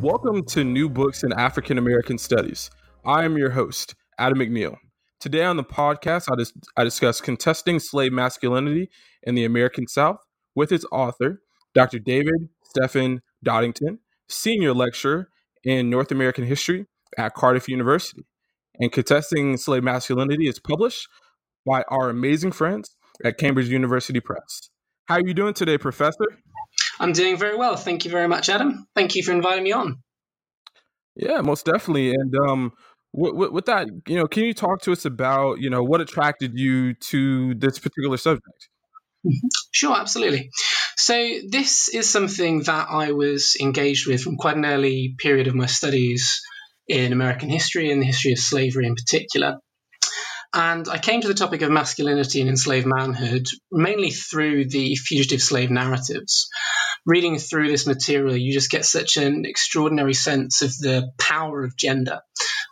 Welcome to New Books in African American Studies. I am your host, Adam McNeil. Today on the podcast, I, dis- I discuss contesting slave masculinity in the American South with its author, Dr. David Stephen Doddington, senior lecturer in North American history at Cardiff University. And Contesting Slave Masculinity is published by our amazing friends at Cambridge University Press. How are you doing today, Professor? I'm doing very well. Thank you very much, Adam. Thank you for inviting me on. Yeah, most definitely. And um, with, with, that, you know, can you talk to us about, you know, what attracted you to this particular subject? Mm-hmm. Sure, absolutely. So this is something that I was engaged with from quite an early period of my studies in American history and the history of slavery in particular. And I came to the topic of masculinity and enslaved manhood mainly through the fugitive slave narratives. Reading through this material, you just get such an extraordinary sense of the power of gender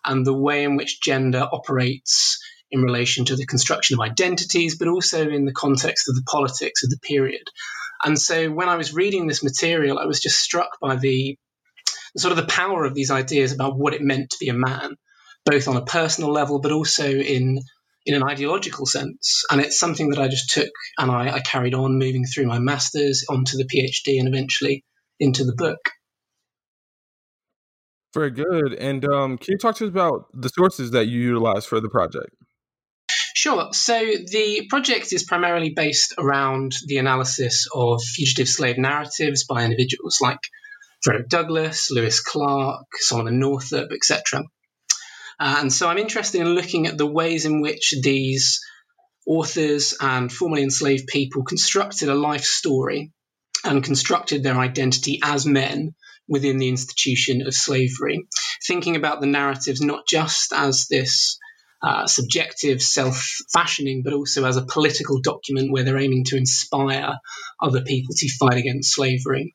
and the way in which gender operates in relation to the construction of identities, but also in the context of the politics of the period. And so when I was reading this material, I was just struck by the sort of the power of these ideas about what it meant to be a man both on a personal level, but also in in an ideological sense. And it's something that I just took and I, I carried on moving through my masters onto the PhD and eventually into the book. Very good. And um, can you talk to us about the sources that you utilize for the project? Sure. So the project is primarily based around the analysis of fugitive slave narratives by individuals like Frederick Douglass, Lewis Clarke, Solomon Northup, etc. Uh, and so I'm interested in looking at the ways in which these authors and formerly enslaved people constructed a life story and constructed their identity as men within the institution of slavery, thinking about the narratives not just as this uh, subjective self fashioning, but also as a political document where they're aiming to inspire other people to fight against slavery.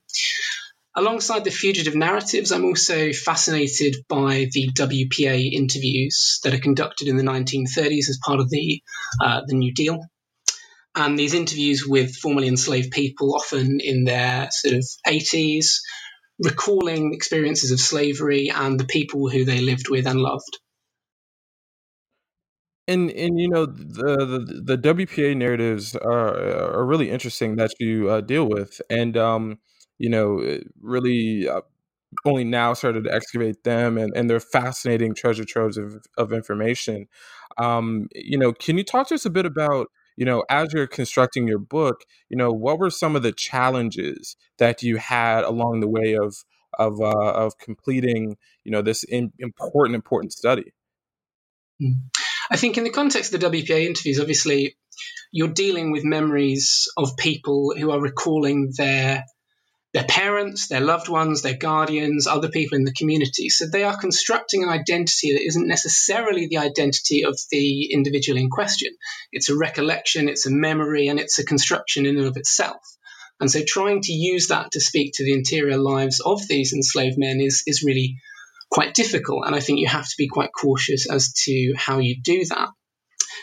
Alongside the fugitive narratives, I'm also fascinated by the WPA interviews that are conducted in the 1930s as part of the, uh, the New Deal. And these interviews with formerly enslaved people, often in their sort of 80s, recalling experiences of slavery and the people who they lived with and loved. And and you know the the, the WPA narratives are are really interesting that you uh, deal with, and um, you know, really uh, only now started to excavate them and, and they're fascinating treasure troves of, of information. Um, you know, can you talk to us a bit about, you know, as you're constructing your book, you know, what were some of the challenges that you had along the way of of uh, of completing, you know, this in, important important study? Hmm. I think in the context of the WPA interviews, obviously, you're dealing with memories of people who are recalling their their parents, their loved ones, their guardians, other people in the community. So they are constructing an identity that isn't necessarily the identity of the individual in question. It's a recollection, it's a memory, and it's a construction in and of itself. And so trying to use that to speak to the interior lives of these enslaved men is, is really quite difficult. And I think you have to be quite cautious as to how you do that.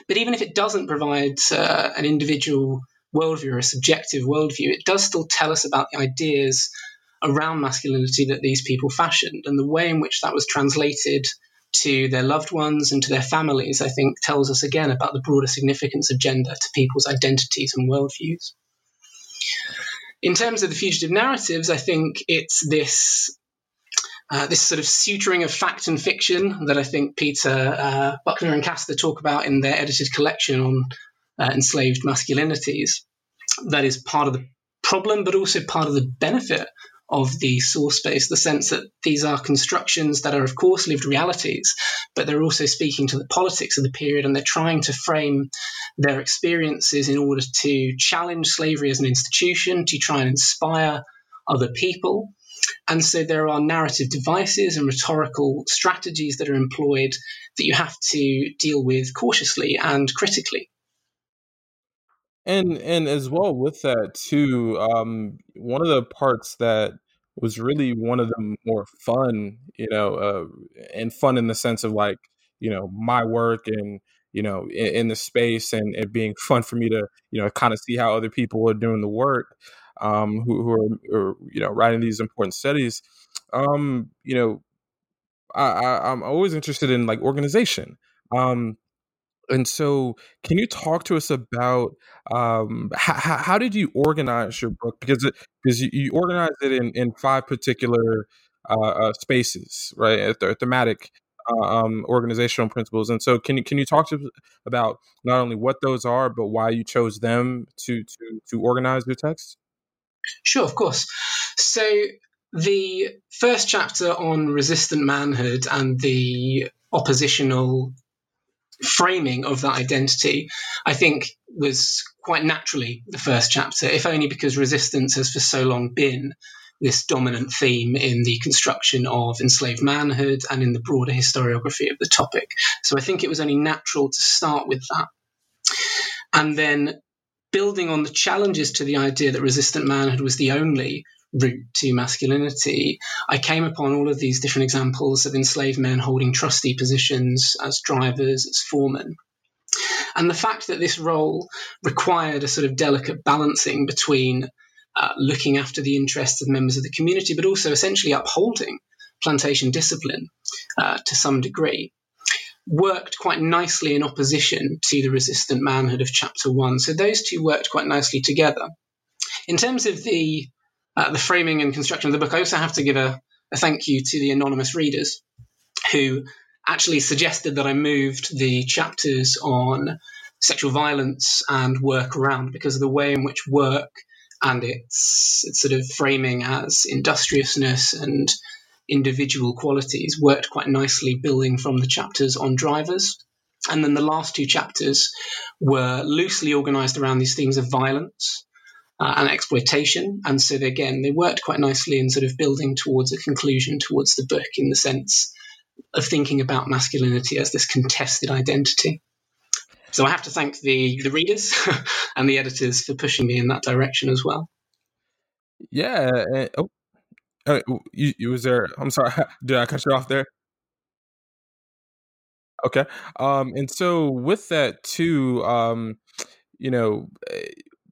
But even if it doesn't provide uh, an individual worldview or a subjective worldview, it does still tell us about the ideas around masculinity that these people fashioned and the way in which that was translated to their loved ones and to their families, I think tells us again about the broader significance of gender to people's identities and worldviews. In terms of the fugitive narratives, I think it's this uh, this sort of suturing of fact and fiction that I think Peter uh, Buckner and Castor talk about in their edited collection on uh, enslaved masculinities. That is part of the problem, but also part of the benefit of the source space, the sense that these are constructions that are, of course, lived realities, but they're also speaking to the politics of the period and they're trying to frame their experiences in order to challenge slavery as an institution, to try and inspire other people. And so there are narrative devices and rhetorical strategies that are employed that you have to deal with cautiously and critically. And and as well with that too, um, one of the parts that was really one of the more fun, you know, uh, and fun in the sense of like, you know, my work and you know in, in the space and it being fun for me to you know kind of see how other people are doing the work um, who, who are, are, you know writing these important studies um, you know I, I, i'm always interested in like organization. Um, and so, can you talk to us about um, how, did you organize your book? Because it, because you, you organized it in, in five particular uh, uh, spaces, right? Thematic uh, um, organizational principles. And so, can you can you talk to us about not only what those are, but why you chose them to to to organize your text? Sure, of course. So the first chapter on resistant manhood and the oppositional framing of that identity, I think, was quite naturally the first chapter, if only because resistance has for so long been this dominant theme in the construction of enslaved manhood and in the broader historiography of the topic. So I think it was only natural to start with that. And then building on the challenges to the idea that resistant manhood was the only route to masculinity, I came upon all of these different examples of enslaved men holding trustee positions as drivers, as foremen. And the fact that this role required a sort of delicate balancing between uh, looking after the interests of members of the community, but also essentially upholding plantation discipline uh, to some degree, worked quite nicely in opposition to the resistant manhood of chapter one. So those two worked quite nicely together. In terms of the uh, the framing and construction of the book, I also have to give a, a thank you to the anonymous readers who actually suggested that I moved the chapters on sexual violence and work around because of the way in which work and its, its sort of framing as industriousness and individual qualities worked quite nicely building from the chapters on drivers. And then the last two chapters were loosely organized around these themes of violence uh, and exploitation. And so, they, again, they worked quite nicely in sort of building towards a conclusion towards the book in the sense of thinking about masculinity as this contested identity. So I have to thank the the readers and the editors for pushing me in that direction as well. Yeah. And, oh, uh, you, you was there? I'm sorry. Did I cut you off there? Okay. Um, and so with that too, um, you know, eh,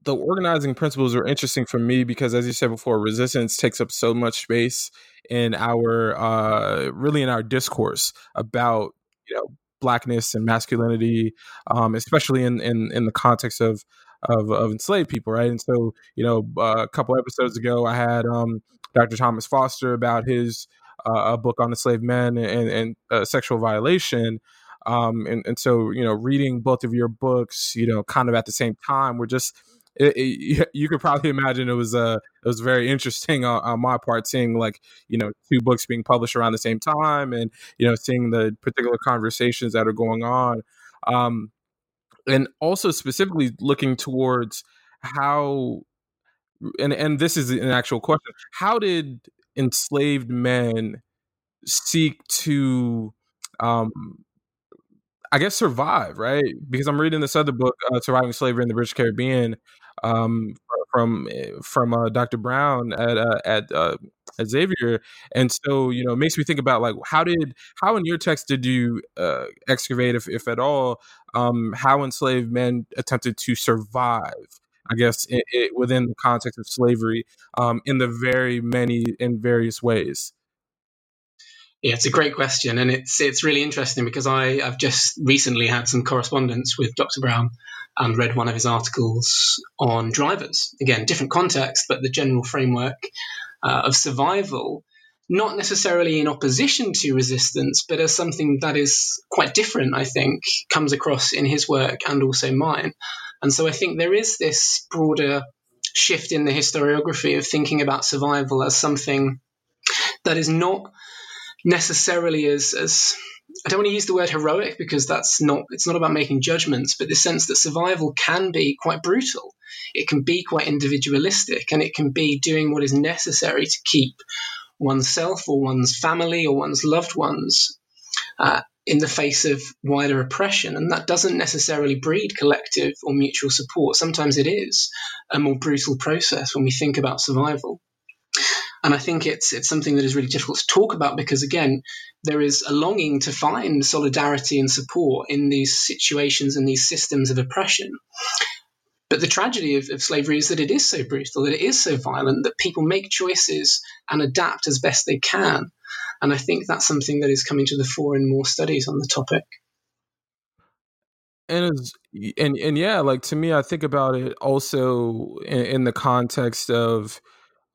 the organizing principles are interesting for me because, as you said before, resistance takes up so much space in our, uh, really in our discourse about, you know, blackness and masculinity, um, especially in, in in the context of of, of enslaved people, right? And so, you know, uh, a couple episodes ago, I had um, Dr. Thomas Foster about his uh, a book on enslaved men and, and uh, sexual violation. Um, and, and so, you know, reading both of your books, you know, kind of at the same time, we're just it, it, you could probably imagine it was uh it was very interesting on, on, my part seeing like you know two books being published around the same time and you know seeing the particular conversations that are going on um and also specifically looking towards how and and this is an actual question how did enslaved men seek to um I guess survive, right? Because I'm reading this other book, uh, "Surviving Slavery in the British Caribbean," um, from from uh, Dr. Browne at uh, at uh, at Xavier, and so you know it makes me think about like how did how in your text did you uh, excavate, if if at all, um, how enslaved men attempted to survive. I guess it, it, within the context of slavery, um, in the very many in various ways. Yeah, it's a great question, and it's it's really interesting because I I've just recently had some correspondence with Dr. Browne and read one of his articles on drivers. Again, different context, but the general framework uh, of survival, not necessarily in opposition to resistance, but as something that is quite different. I think comes across in his work and also mine, and so I think there is this broader shift in the historiography of thinking about survival as something that is not necessarily as, as I don't want to use the word heroic because that's not it's not about making judgments, but the sense that survival can be quite brutal. It can be quite individualistic and it can be doing what is necessary to keep oneself or one's family or one's loved ones uh, in the face of wider oppression. And that doesn't necessarily breed collective or mutual support. Sometimes it is a more brutal process when we think about survival. And I think it's it's something that is really difficult to talk about because again, there is a longing to find solidarity and support in these situations and these systems of oppression. But the tragedy of, of, slavery is that it is so brutal, that it is so violent, that people make choices and adapt as best they can. And I think that's something that is coming to the fore in more studies on the topic. And and and yeah, like to me, I think about it also in, in the context of,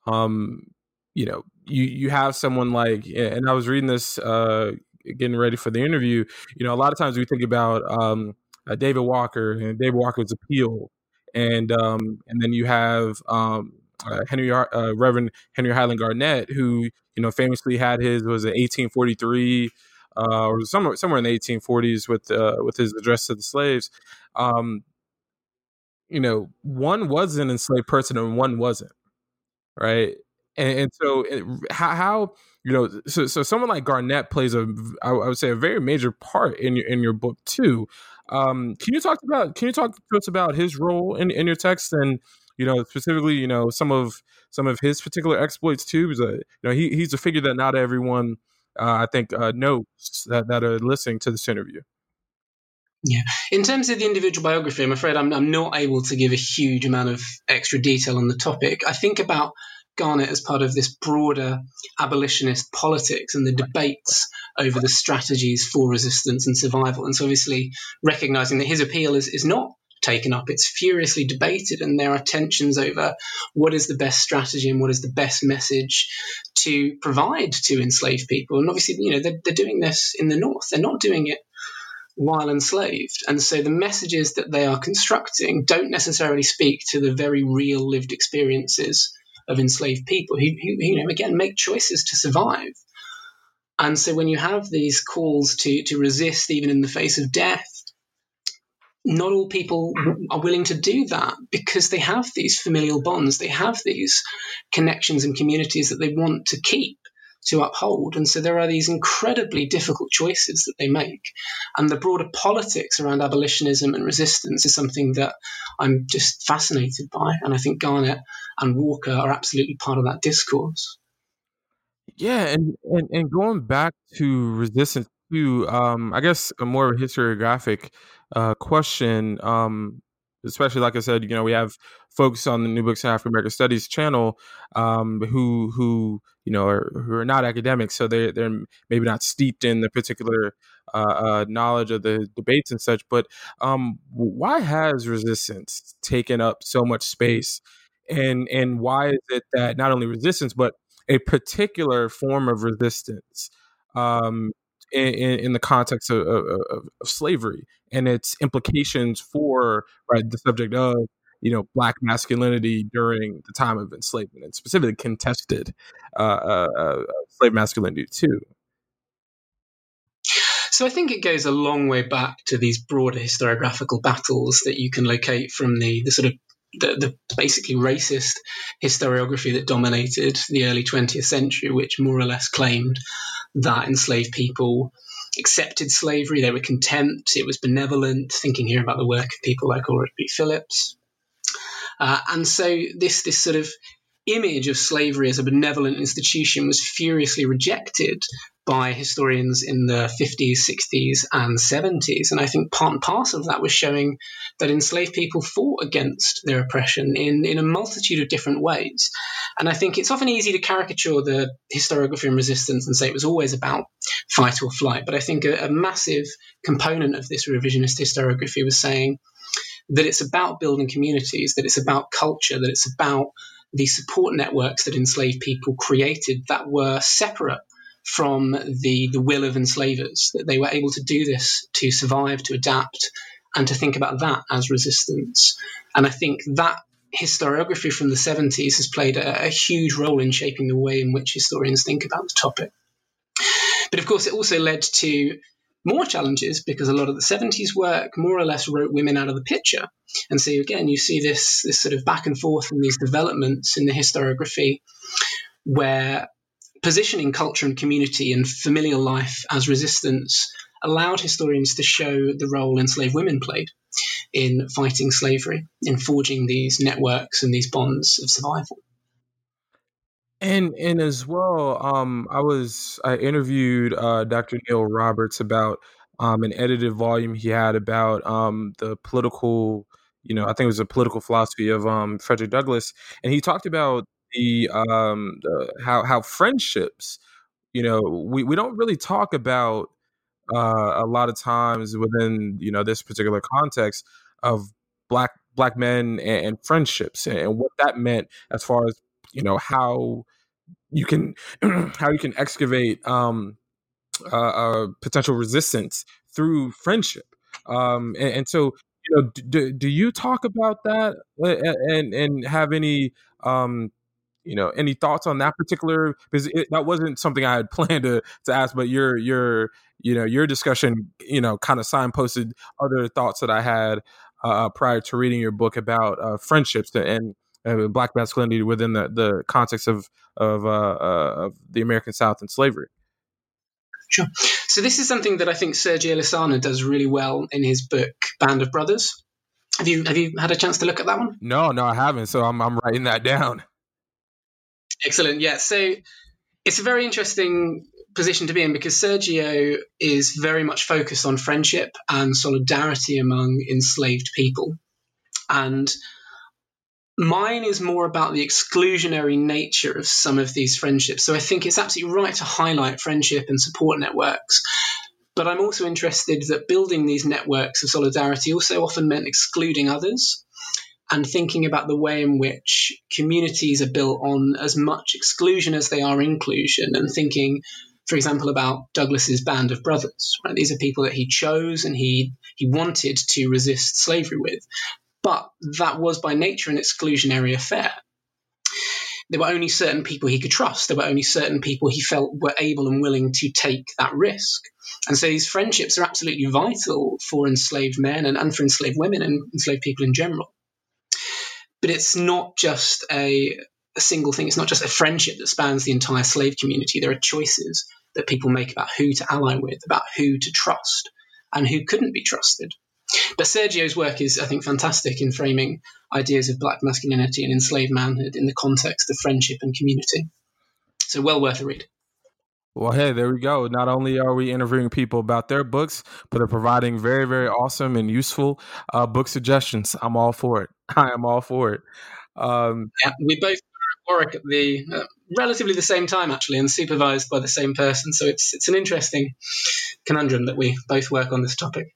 um, you know, you you have someone like, and I was reading this, uh, getting ready for the interview. You know, a lot of times we think about um, uh, David Walker and David Walker's appeal and um, and then you have um, uh, Henry uh, Reverend Henry Highland Garnet, who you know famously had his was it 1843 uh, or somewhere somewhere in the 1840s with uh, with his address to the slaves. Um, you know, one was an enslaved person and one wasn't, right? And, and so, how, how you know, so so someone like Garnet plays a I would say a very major part in your in your book too. Um, can you talk about can you talk to us about his role in, in your text and you know specifically you know some of some of his particular exploits too? Because uh, you know he, he's a figure that not everyone uh, I think uh, knows that that are listening to this interview. Yeah. In terms of the individual biography, I'm afraid I'm, I'm not able to give a huge amount of extra detail on the topic. I think about Garnet as part of this broader abolitionist politics and the debates over the strategies for resistance and survival. And so, obviously, recognizing that his appeal is, is not taken up, it's furiously debated, and there are tensions over what is the best strategy and what is the best message to provide to enslaved people. And obviously, you know, they're, they're doing this in the North, they're not doing it while enslaved. And so the messages that they are constructing don't necessarily speak to the very real lived experiences of enslaved people. Who, who you know, again, make choices to survive. And so when you have these calls to, to resist even in the face of death, not all people are willing to do that because they have these familial bonds, they have these connections and communities that they want to keep to uphold. And so there are these incredibly difficult choices that they make. And the broader politics around abolitionism and resistance is something that I'm just fascinated by. And I think Garnet and Walker are absolutely part of that discourse. Yeah, and, and, and going back to resistance too, um, I guess a more of a historiographic uh, question, um, especially like I said, you know, we have folks on the New Books in African American Studies channel um, who who you know are, who are not academics, so they they're maybe not steeped in the particular uh, uh, knowledge of the debates and such. But um, why has resistance taken up so much space, and and why is it that not only resistance but a particular form of resistance um, in, in, the context of, of, of, slavery and its implications for right the subject of you know black masculinity during the time of enslavement and specifically contested uh, uh, uh, slave masculinity too. So I think it goes a long way back to these broader historiographical battles that you can locate from the, the sort of the, the, basically racist historiography that dominated the early 20th century, which more or less claimed that enslaved people accepted slavery, they were content, it was benevolent, thinking here about the work of people like Ulrich B. Phillips. Uh, and so this, this sort of image of slavery as a benevolent institution was furiously rejected by historians in the 50s, 60s, and 70s. And I think part and parcel of that was showing that enslaved people fought against their oppression in, in a multitude of different ways. And I think it's often easy to caricature the historiography and resistance and say it was always about fight or flight. But I think a, a massive component of this revisionist historiography was saying that it's about building communities, that it's about culture, that it's about the support networks that enslaved people created that were separate from the, the will of enslavers, that they were able to do this to survive, to adapt, and to think about that as resistance. And I think that historiography from the 70s has played a, a huge role in shaping the way in which historians think about the topic. But of course, it also led to more challenges because a lot of the 70s work more or less wrote women out of the picture. And so again, you see this, this sort of back and forth and these developments in the historiography where positioning culture and community and familial life as resistance allowed historians to show the role enslaved women played in fighting slavery, in forging these networks and these bonds of survival. And and as well, um, I was I interviewed uh, Dr. Neil Roberts about um, an edited volume he had about um, the political, you know, I think it was a political philosophy of um, Frederick Douglass, and he talked about the, um, the how how friendships, you know, we we don't really talk about uh, a lot of times within you know this particular context of black black men and, and friendships and, and what that meant as far as you know how you can how you can excavate um, uh, uh, potential resistance through friendship. Um, and, and, so, you know, do, do you talk about that and and have any um, you know any thoughts on that particular because it, that wasn't something I had planned to to ask, but your your you know your discussion you know kind of signposted other thoughts that I had uh, prior to reading your book about uh, friendships and uh, black masculinity within the, the context of of, uh, uh, of the American South and slavery. Sure. So this is something that I think Sergio Lussana does really well in his book Band of Brothers. Have you have you had a chance to look at that one? No, no, I haven't. So I'm I'm writing that down. Excellent. Yeah. So it's a very interesting position to be in because Sergio is very much focused on friendship and solidarity among enslaved people. And Mine is more about the exclusionary nature of some of these friendships. So I think it's absolutely right to highlight friendship and support networks. But I'm also interested that building these networks of solidarity also often meant excluding others and thinking about the way in which communities are built on as much exclusion as they are inclusion and thinking for example, about Douglass's band of brothers. Right? These are people that he chose and he he wanted to resist slavery with. But that was by nature an exclusionary affair. There were only certain people he could trust. There were only certain people he felt were able and willing to take that risk. And so these friendships are absolutely vital for enslaved men and, and for enslaved women and enslaved people in general. But it's not just a, a single thing, it's not just a friendship that spans the entire slave community. There are choices that people make about who to ally with, about who to trust, and who couldn't be trusted. But Sergio's work is, I think, fantastic in framing ideas of black masculinity and enslaved manhood in the context of friendship and community. So, well worth a read. Well, hey, there we go. Not only are we interviewing people about their books, but they're providing very, very awesome and useful uh, book suggestions. I'm all for it. I am all for it. Um, yeah, we both were at Warwick at the uh, relatively the same time, actually, and supervised by the same person. So it's it's an interesting conundrum that we both work on this topic.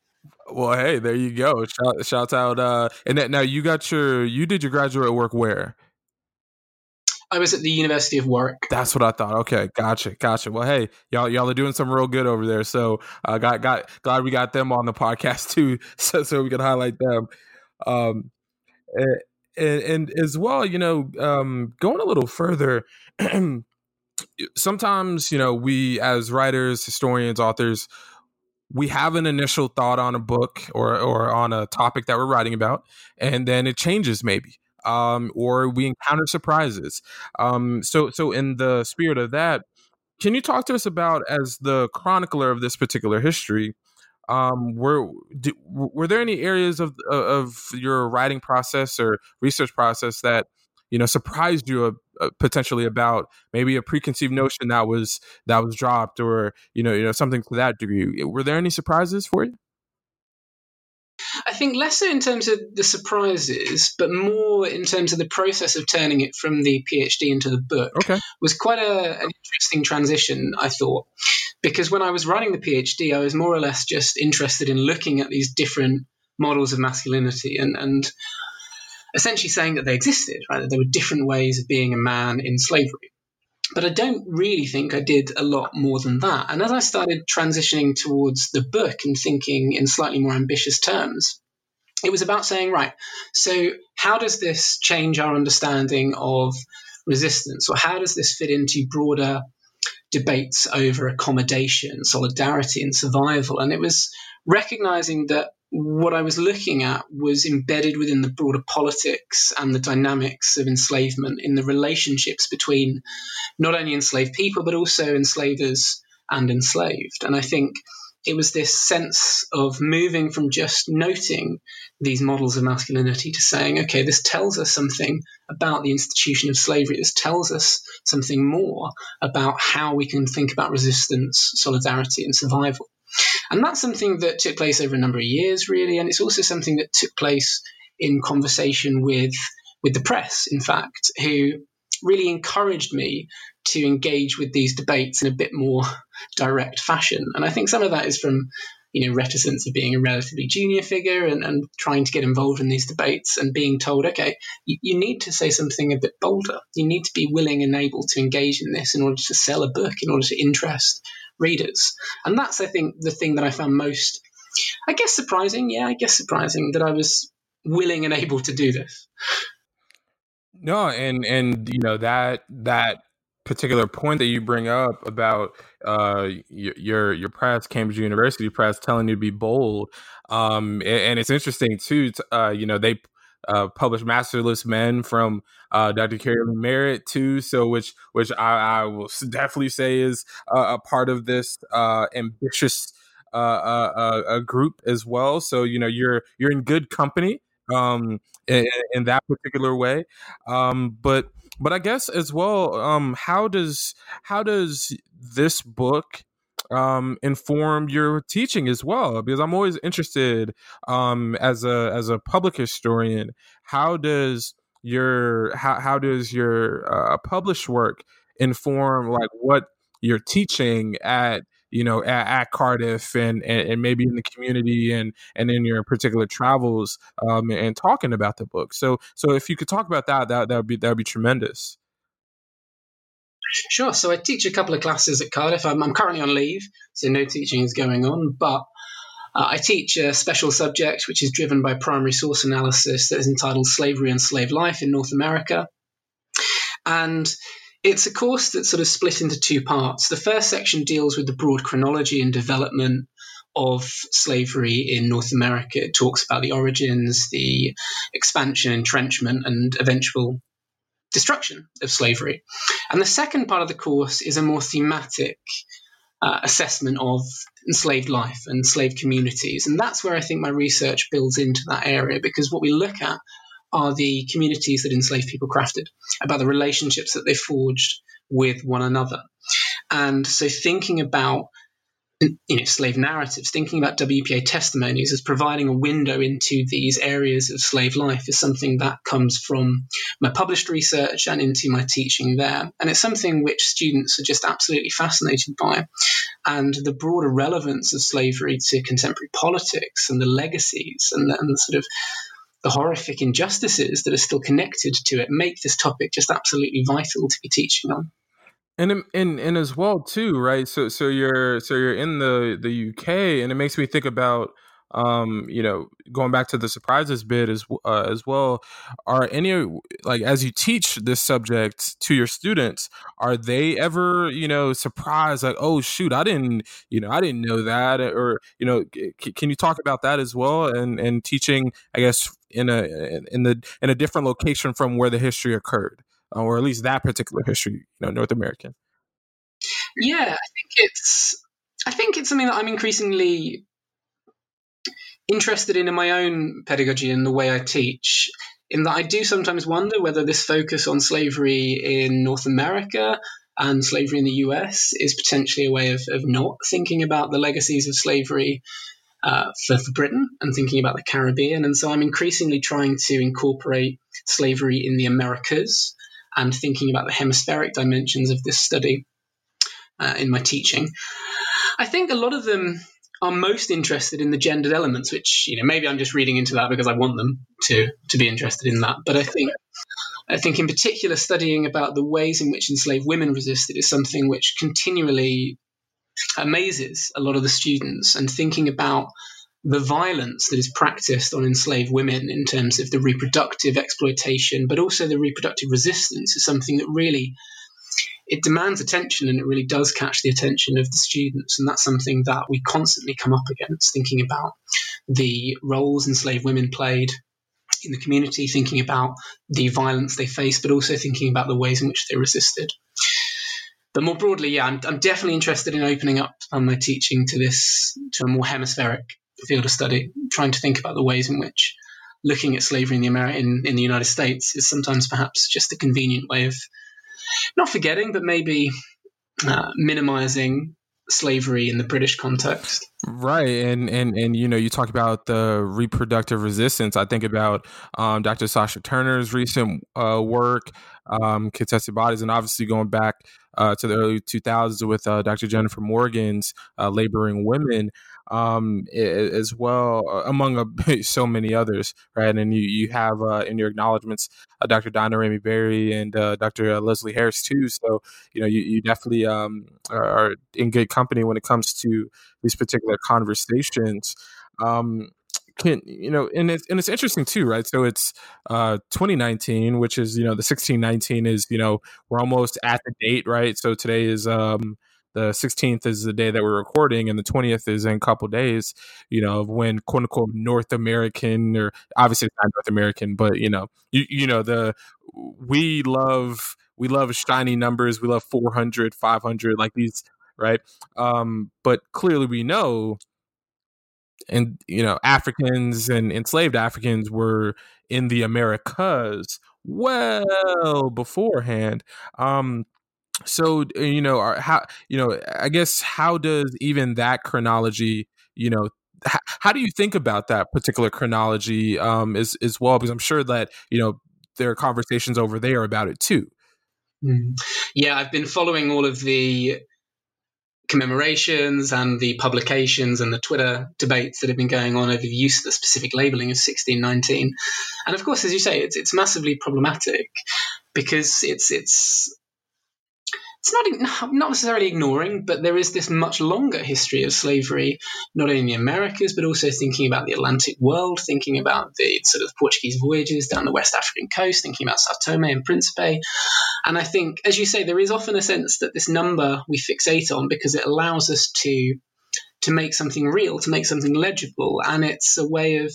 Well, hey, there you go. Shout, shout out. Uh, and that, now you got your, you did your graduate work where? I was at the University of Warwick. That's what I thought. Okay, gotcha, gotcha. Well, hey, y'all, y'all are doing some real good over there. So, uh, got, got, glad we got them on the podcast too, so, so we can highlight them. Um, and, and, and as well, you know, um, going a little further. sometimes, you know, we as writers, historians, authors, we have an initial thought on a book or or on a topic that we're writing about, and then it changes maybe. Um, or we encounter surprises. Um, so, so in the spirit of that, can you talk to us about as the chronicler of this particular history? Um, were do, were there any areas of of your writing process or research process that you know surprised you uh, potentially about maybe a preconceived notion that was that was dropped or you know you know something to that degree were there any surprises for you I think less so in terms of the surprises, but more in terms of the process of turning it from the PhD into the book. Okay. Was quite a, an interesting transition, I thought, because when I was writing the PhD, I was more or less just interested in looking at these different models of masculinity and, and essentially saying that they existed, right? That there were different ways of being a man in slavery. But I don't really think I did a lot more than that. And as I started transitioning towards the book and thinking in slightly more ambitious terms, it was about saying, right, so how does this change our understanding of resistance, or how does this fit into broader debates over accommodation, solidarity, and survival? And it was recognizing that what I was looking at was embedded within the broader politics and the dynamics of enslavement in the relationships between not only enslaved people, but also enslavers and enslaved. And I think it was this sense of moving from just noting these models of masculinity to saying, okay, this tells us something about the institution of slavery. This tells us something more about how we can think about resistance, solidarity, and survival. And that's something that took place over a number of years, really. And it's also something that took place in conversation with, with the press, in fact, who really encouraged me to engage with these debates in a bit more direct fashion. And I think some of that is from, you know, reticence of being a relatively junior figure and, and trying to get involved in these debates and being told, okay, you, you need to say something a bit bolder. You need to be willing and able to engage in this in order to sell a book, in order to interest readers. And that's, I think, the thing that I found most, I guess, surprising. Yeah, I guess surprising that I was willing and able to do this. No, and and you know that that particular point that you bring up about uh, your your press, Cambridge University press, telling you to be bold, um, and, and, it's interesting too. Uh, you know, they uh, published Masterless Men from uh, Dr. Keri Leigh Merritt too, so which which I, I will definitely say is a part of this uh, ambitious uh, uh, uh, group as well. So you know, you're you're in good company um, in, in that particular way, um, but but I guess as well, um, how does how does this book um, inform your teaching as well? Because I'm always interested um, as a as a public historian. How does your how how does your uh, published work inform like what you're teaching at you know at, at Cardiff and, and, and maybe in the community and and in your particular travels um, and talking about the book. So so if you could talk about that, that that would be that would be tremendous. Sure. So I teach a couple of classes at Cardiff. I'm, I'm currently on leave, so no teaching is going on, but uh, I teach a special subject which is driven by primary source analysis that is entitled Slavery and Slave Life in North America. And it's a course that's sort of split into two parts. The first section deals with the broad chronology and development of slavery in North America. It talks about the origins, the expansion, entrenchment, and eventual destruction of slavery. And the second part of the course is a more thematic uh, assessment of enslaved life and enslaved communities. And that's where I think my research builds into that area because what we look at are the communities that enslaved people crafted, about the relationships that they forged with one another. And so thinking about you know, slave narratives, thinking about WPA testimonies as providing a window into these areas of slave life is something that comes from my published research and into my teaching there. And it's something which students are just absolutely fascinated by. And the broader relevance of slavery to contemporary politics and the legacies and, and the sort of the horrific injustices that are still connected to it make this topic just absolutely vital to be teaching on and and and as well too right? So so you're so you're in the the uk and it makes me think about um you know going back to the surprises bit as uh, as well. Are any like as you teach this subject to your students are they ever you know surprised like oh shoot i didn't you know i didn't know that or you know c- can you talk about that as well? And and teaching i guess in a in the in a different location from where the history occurred or at least that particular history, you know, North American. Yeah, I think it's I think it's something that I'm increasingly interested in in my own pedagogy and the way I teach. In that I do sometimes wonder whether this focus on slavery in North America and slavery in the US is potentially a way of, of not thinking about the legacies of slavery uh, for, for Britain and thinking about the Caribbean. And so I'm increasingly trying to incorporate slavery in the Americas and thinking about the hemispheric dimensions of this study uh, in my teaching. I think a lot of them are most interested in the gendered elements, which you know maybe I'm just reading into that because I want them to to be interested in that. But I think I think in particular studying about the ways in which enslaved women resisted is something which continually amazes a lot of the students, and thinking about the violence that is practiced on enslaved women in terms of the reproductive exploitation, but also the reproductive resistance, is something that really it demands attention and it really does catch the attention of the students. And that's something that we constantly come up against, thinking about the roles enslaved women played in the community, thinking about the violence they faced, but also thinking about the ways in which they resisted. But more broadly, yeah, I'm, I'm definitely interested in opening up um, my teaching to this, to a more hemispheric field of study, trying to think about the ways in which looking at slavery in the Ameri- in, in the United States is sometimes perhaps just a convenient way of not forgetting, but maybe uh, minimizing slavery in the British context. Right, and and and you know, you talk about the reproductive resistance. I think about um, Dr. Sasha Turner's recent uh, work, um, contested bodies, and obviously going back uh, to the early 2000s with uh, Dr. Jennifer Morgan's uh, laboring women um, as well, uh, among a, so many others, right? And you you have uh, in your acknowledgments uh, Dr. Daina Ramey Berry and uh, Dr. Leslie Harris too. So you know you, you definitely um, are in good company when it comes to these particular conversations. Um, can you know and it's and it's interesting too right so it's uh 2019 which is you know the 1619 is you know we're almost at the date right so today is um the 16th is the day that we're recording and the 20th is in a couple days you know when quote unquote north american or obviously it's not north american but you know you, you know the we love we love shiny numbers we love 400 500 like these right? Um but clearly we know and you know africans and enslaved africans were in the americas well beforehand. Um so you know how you know i guess how does even that chronology you know h- how do you think about that particular chronology um as as well because i'm sure that you know there are conversations over there about it too mm. yeah i've been following all of the commemorations and the publications and the Twitter debates that have been going on over the use of the specific labeling of 1619. And of course, as you say, it's, it's massively problematic because it's it's it's not not necessarily ignoring, but there is this much longer history of slavery, not only in the Americas, but also thinking about the Atlantic world, thinking about the sort of Portuguese voyages down the West African coast, thinking about Sao Tome and Principe. And I think, as you say, there is often a sense that this number we fixate on because it allows us to to make something real, to make something legible, and it's a way of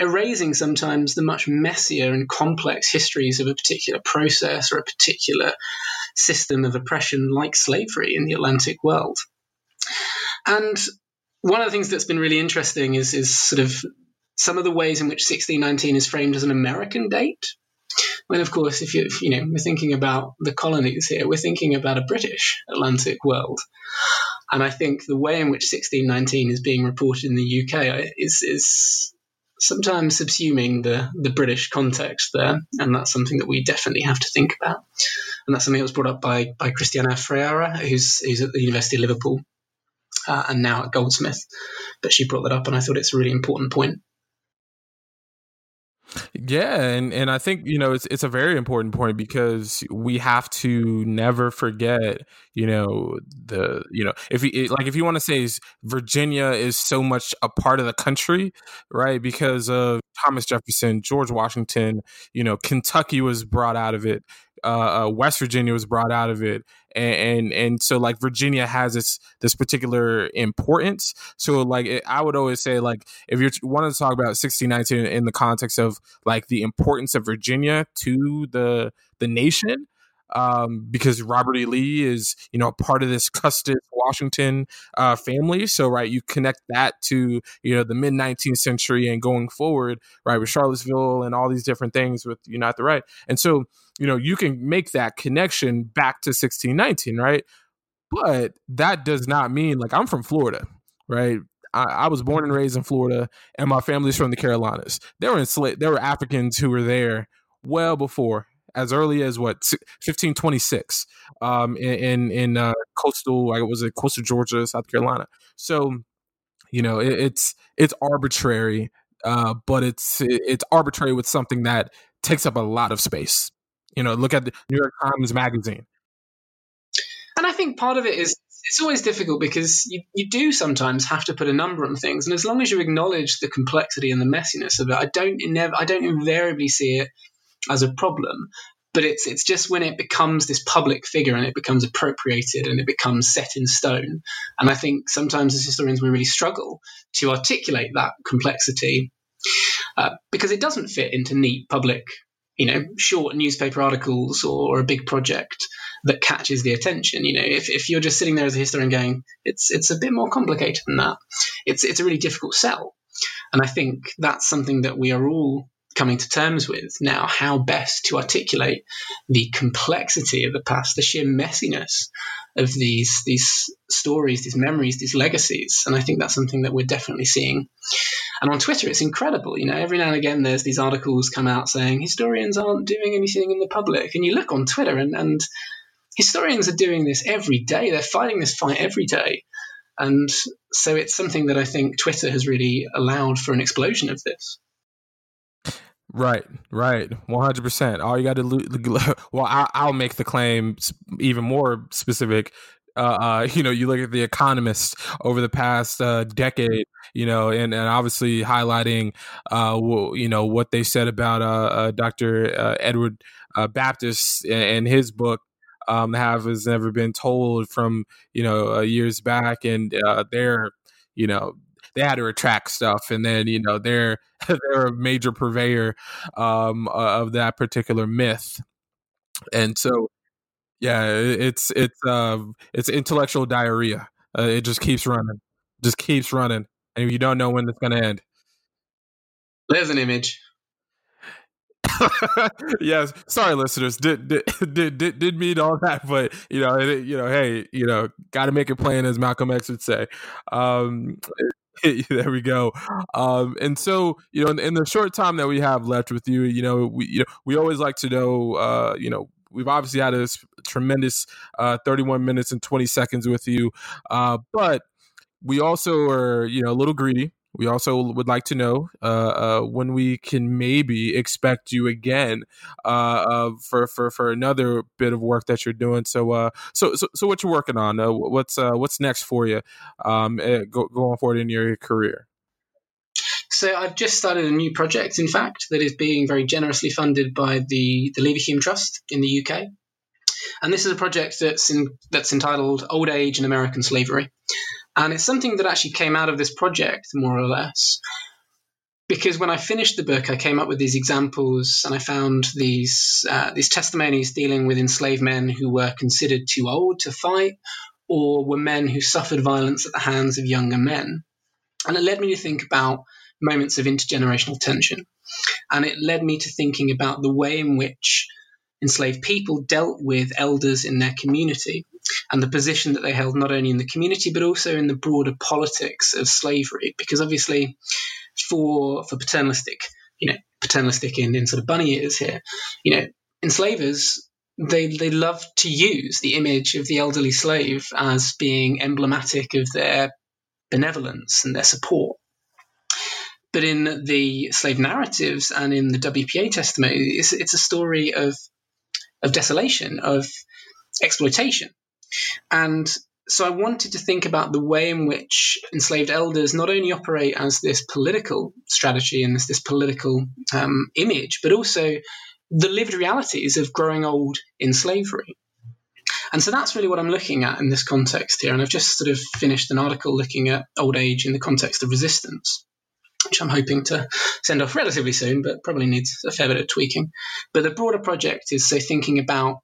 erasing sometimes the much messier and complex histories of a particular process or a particular system of oppression like slavery in the Atlantic world. And one of the things that's been really interesting is, is sort of some of the ways in which 1619 is framed as an American date. When, of course, if you you know we're thinking about the colonies here, we're thinking about a British Atlantic world, and I think the way in which 1619 is being reported in the UK uh, is is sometimes subsuming the, the British context there, and that's something that we definitely have to think about. And that's something that was brought up by, by Christienna Fryar, who's, who's at the University of Liverpool uh, and now at Goldsmith. But she brought that up, and I thought it's a really important point. Yeah, and and I think you know it's it's a very important point because we have to never forget, you know, the you know if you like if you want to say Virginia is so much a part of the country, right? Because of Thomas Jefferson, George Washington, you know, Kentucky was brought out of it, uh, uh, West Virginia was brought out of it, and, and and, so like Virginia has this this particular importance. So like it, I would always say like if you're wanting to talk about 1619 in the context of like the importance of Virginia to the the nation, um, because Robert E. Lee is, you know, part of this Custis Washington uh, family. So, right, you connect that to, you know, the mid 19th century and going forward, right, with Charlottesville and all these different things with Unite the Right. And so, you know, you can make that connection back to 1619, right? But that does not mean, like, I'm from Florida, right? I, I, was born and raised in Florida, and my family's from the Carolinas. There were enslaved, there were Africans who were there well before as early as what 1526 um, in in uh, coastal like was it coastal Georgia, South Carolina. So you know it, it's it's arbitrary, uh, but it's it's arbitrary with something that takes up a lot of space. You know, look at the New York Times Magazine. And I think part of it is it's always difficult because you, you do sometimes have to put a number on things, and as long as you acknowledge the complexity and the messiness of it, I don't never I don't invariably see it as a problem. But it's it's just when it becomes this public figure and it becomes appropriated and it becomes set in stone. And I think sometimes as historians we really struggle to articulate that complexity uh, because it doesn't fit into neat public, you know, short newspaper articles or, or, a big project that catches the attention. You know, if, if you're just sitting there as a historian going, it's it's a bit more complicated than that. It's it's a really difficult sell, and I think that's something that we are all coming to terms with now how best to articulate the complexity of the past, the sheer messiness of these these stories, these memories, these legacies. And I think that's something that we're definitely seeing. And on Twitter, it's incredible. You know, every now and again, there's these articles come out saying historians aren't doing anything in the public, and you look on Twitter, and, and historians are doing this every day. They're fighting this fight every day. And so it's something that I think Twitter has really allowed for an explosion of this. Right, right, one hundred percent. All you got to lo- well, I, will make the claim even more specific. Uh, uh, you know, you look at the Economist over the past uh, decade, you know, and, and obviously highlighting, uh, you know, what they said about uh, uh Dr. Uh, Edward uh, Baptist and his book. Um, half has never been told from you know years back, and uh, they're you know they had to retract stuff, and then you know they're they're a major purveyor um, of that particular myth, and so yeah, it's it's uh, it's intellectual diarrhea. Uh, it just keeps running, just keeps running, and you don't know when it's going to end. There's an image. yes, sorry, listeners. Did did did did, did mean all that, but you know, it, you know, hey, you know, got to make it plain, as Malcolm X would say. Um, there we go. Um, and so, you know, in, in, the short time that we have left with you, you know, we you know, we always like to know, uh, you know, we've obviously had a tremendous uh, 31 minutes and 20 seconds with you, uh, but we also are, you know, a little greedy. We also would like to know uh, uh, when we can maybe expect you again uh, uh for, for for another bit of work that you're doing. So uh, so so, so what you're working on? Uh, what's what's next for you um, eh, go, going forward in your career? So I've just started a new project, in fact, that is being very generously funded by the the Leverhulme Trust in the UK. And this is a project that's in, that's entitled Old Age and American Slavery. And it's something that actually came out of this project, more or less. Because when I finished the book, I came up with these examples and I found these, uh, these testimonies dealing with enslaved men who were considered too old to fight or were men who suffered violence at the hands of younger men. And it led me to think about moments of intergenerational tension. And it led me to thinking about the way in which enslaved people dealt with elders in their community and the position that they held not only in the community but also in the broader politics of slavery. Because obviously, for for paternalistic, you know, paternalistic in, in sort of bunny ears here, you know, enslavers they they love to use the image of the elderly slave as being emblematic of their benevolence and their support. But in the slave narratives and in the WPA testimony, it's, it's a story of of desolation, of exploitation. And so I wanted to think about the way in which enslaved elders not only operate as this political strategy and this, this political um, image, but also the lived realities of growing old in slavery. And so that's really what I'm looking at in this context here. And I've just sort of finished an article looking at old age in the context of resistance, which I'm hoping to send off relatively soon, but probably needs a fair bit of tweaking. But the broader project is so thinking about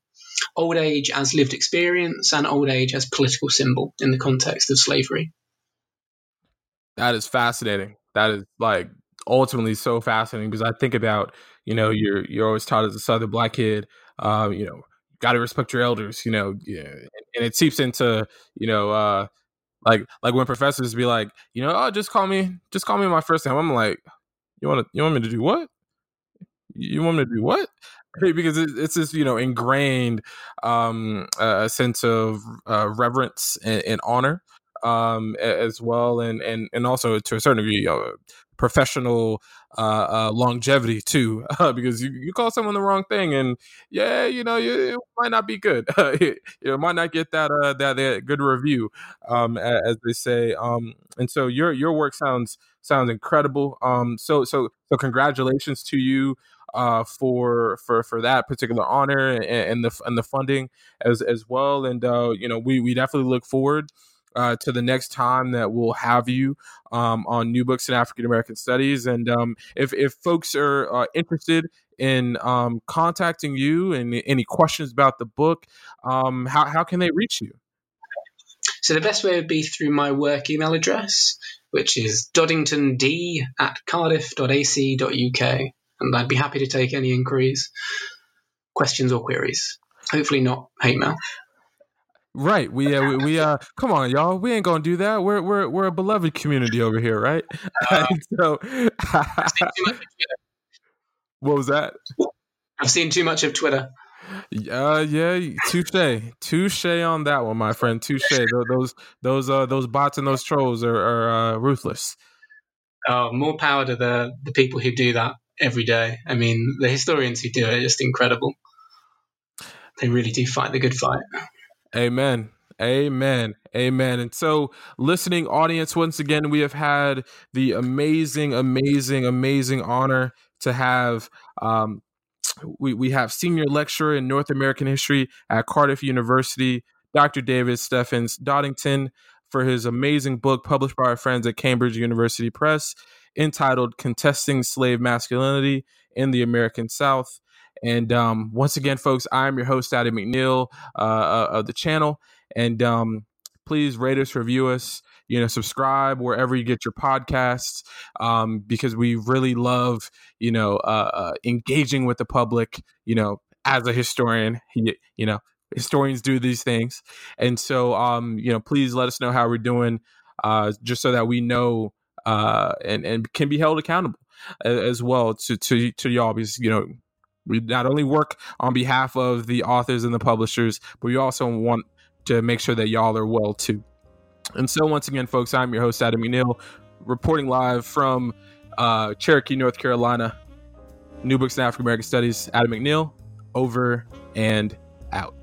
old age as lived experience and old age as political symbol in the context of slavery. That is fascinating. That is like ultimately so fascinating because I think about, you know, you're you're always taught as a Southern black kid, um, you know, got to respect your elders, you know, yeah, and it seeps into, you know, uh, like like when professors be like, you know, oh, just call me, just call me my first name. I'm like, you want to, you want me to do what? You want me to do what? because it's this you know ingrained um, uh, sense of uh, reverence and, and honor um, as well, and and and also to a certain degree, uh, professional uh, uh, longevity too, uh, because you, you call someone the wrong thing, and yeah, you know, you, it might not be good. you might not get that uh, that, that good review, um, as they say. Um, and so your your work sounds sounds incredible. Um, so so so congratulations to you uh, for for for that particular honor and, and, the and the funding as as well. And uh, you know, we we definitely look forward uh, to the next time that we'll have you um, on New Books in African American Studies. And um, if, if folks are uh, interested in um, contacting you and any questions about the book, um, how, how can they reach you? So the best way would be through my work email address, which is doddingtond at cardiff.ac.uk. And I'd be happy to take any inquiries, questions, or queries. Hopefully not hate mail. Right. We uh, we, we uh come on, y'all. We ain't gonna do that. We're we're we're a beloved community over here, right? Uh, so what was that? I've seen too much of Twitter. Uh yeah, touche, touche on that one, my friend. Touche. those those uh those bots and those trolls are, are uh, ruthless. Oh, more power to the the people who do that every day. I mean, the historians who do it are just incredible. They really do fight the good fight. Amen. Amen. Amen. And so, listening audience, once again, we have had the amazing, amazing, amazing honor to have um, we, we have senior lecturer in North American history at Cardiff University, Dr. David Stefan Doddington, for his amazing book published by our friends at Cambridge University Press entitled Contesting Slave Masculinity in the American South. And um, once again, folks, I'm your host, Adam McNeil uh, uh, of the channel. And um, please rate us, review us, you know, subscribe wherever you get your podcasts um, because we really love, you know, uh, uh, engaging with the public, you know, as a historian, you, you know, historians do these things. And so, um, you know, please let us know how we're doing uh, just so that we know uh, and, and can be held accountable as well to, to, to y'all because, you know, we not only work on behalf of the authors and the publishers, but we also want to make sure that y'all are well too. And so, once again, folks, I'm your host, Adam McNeil, reporting live from uh, Cherokee, North Carolina. New Books in African American Studies, Adam McNeil, over and out.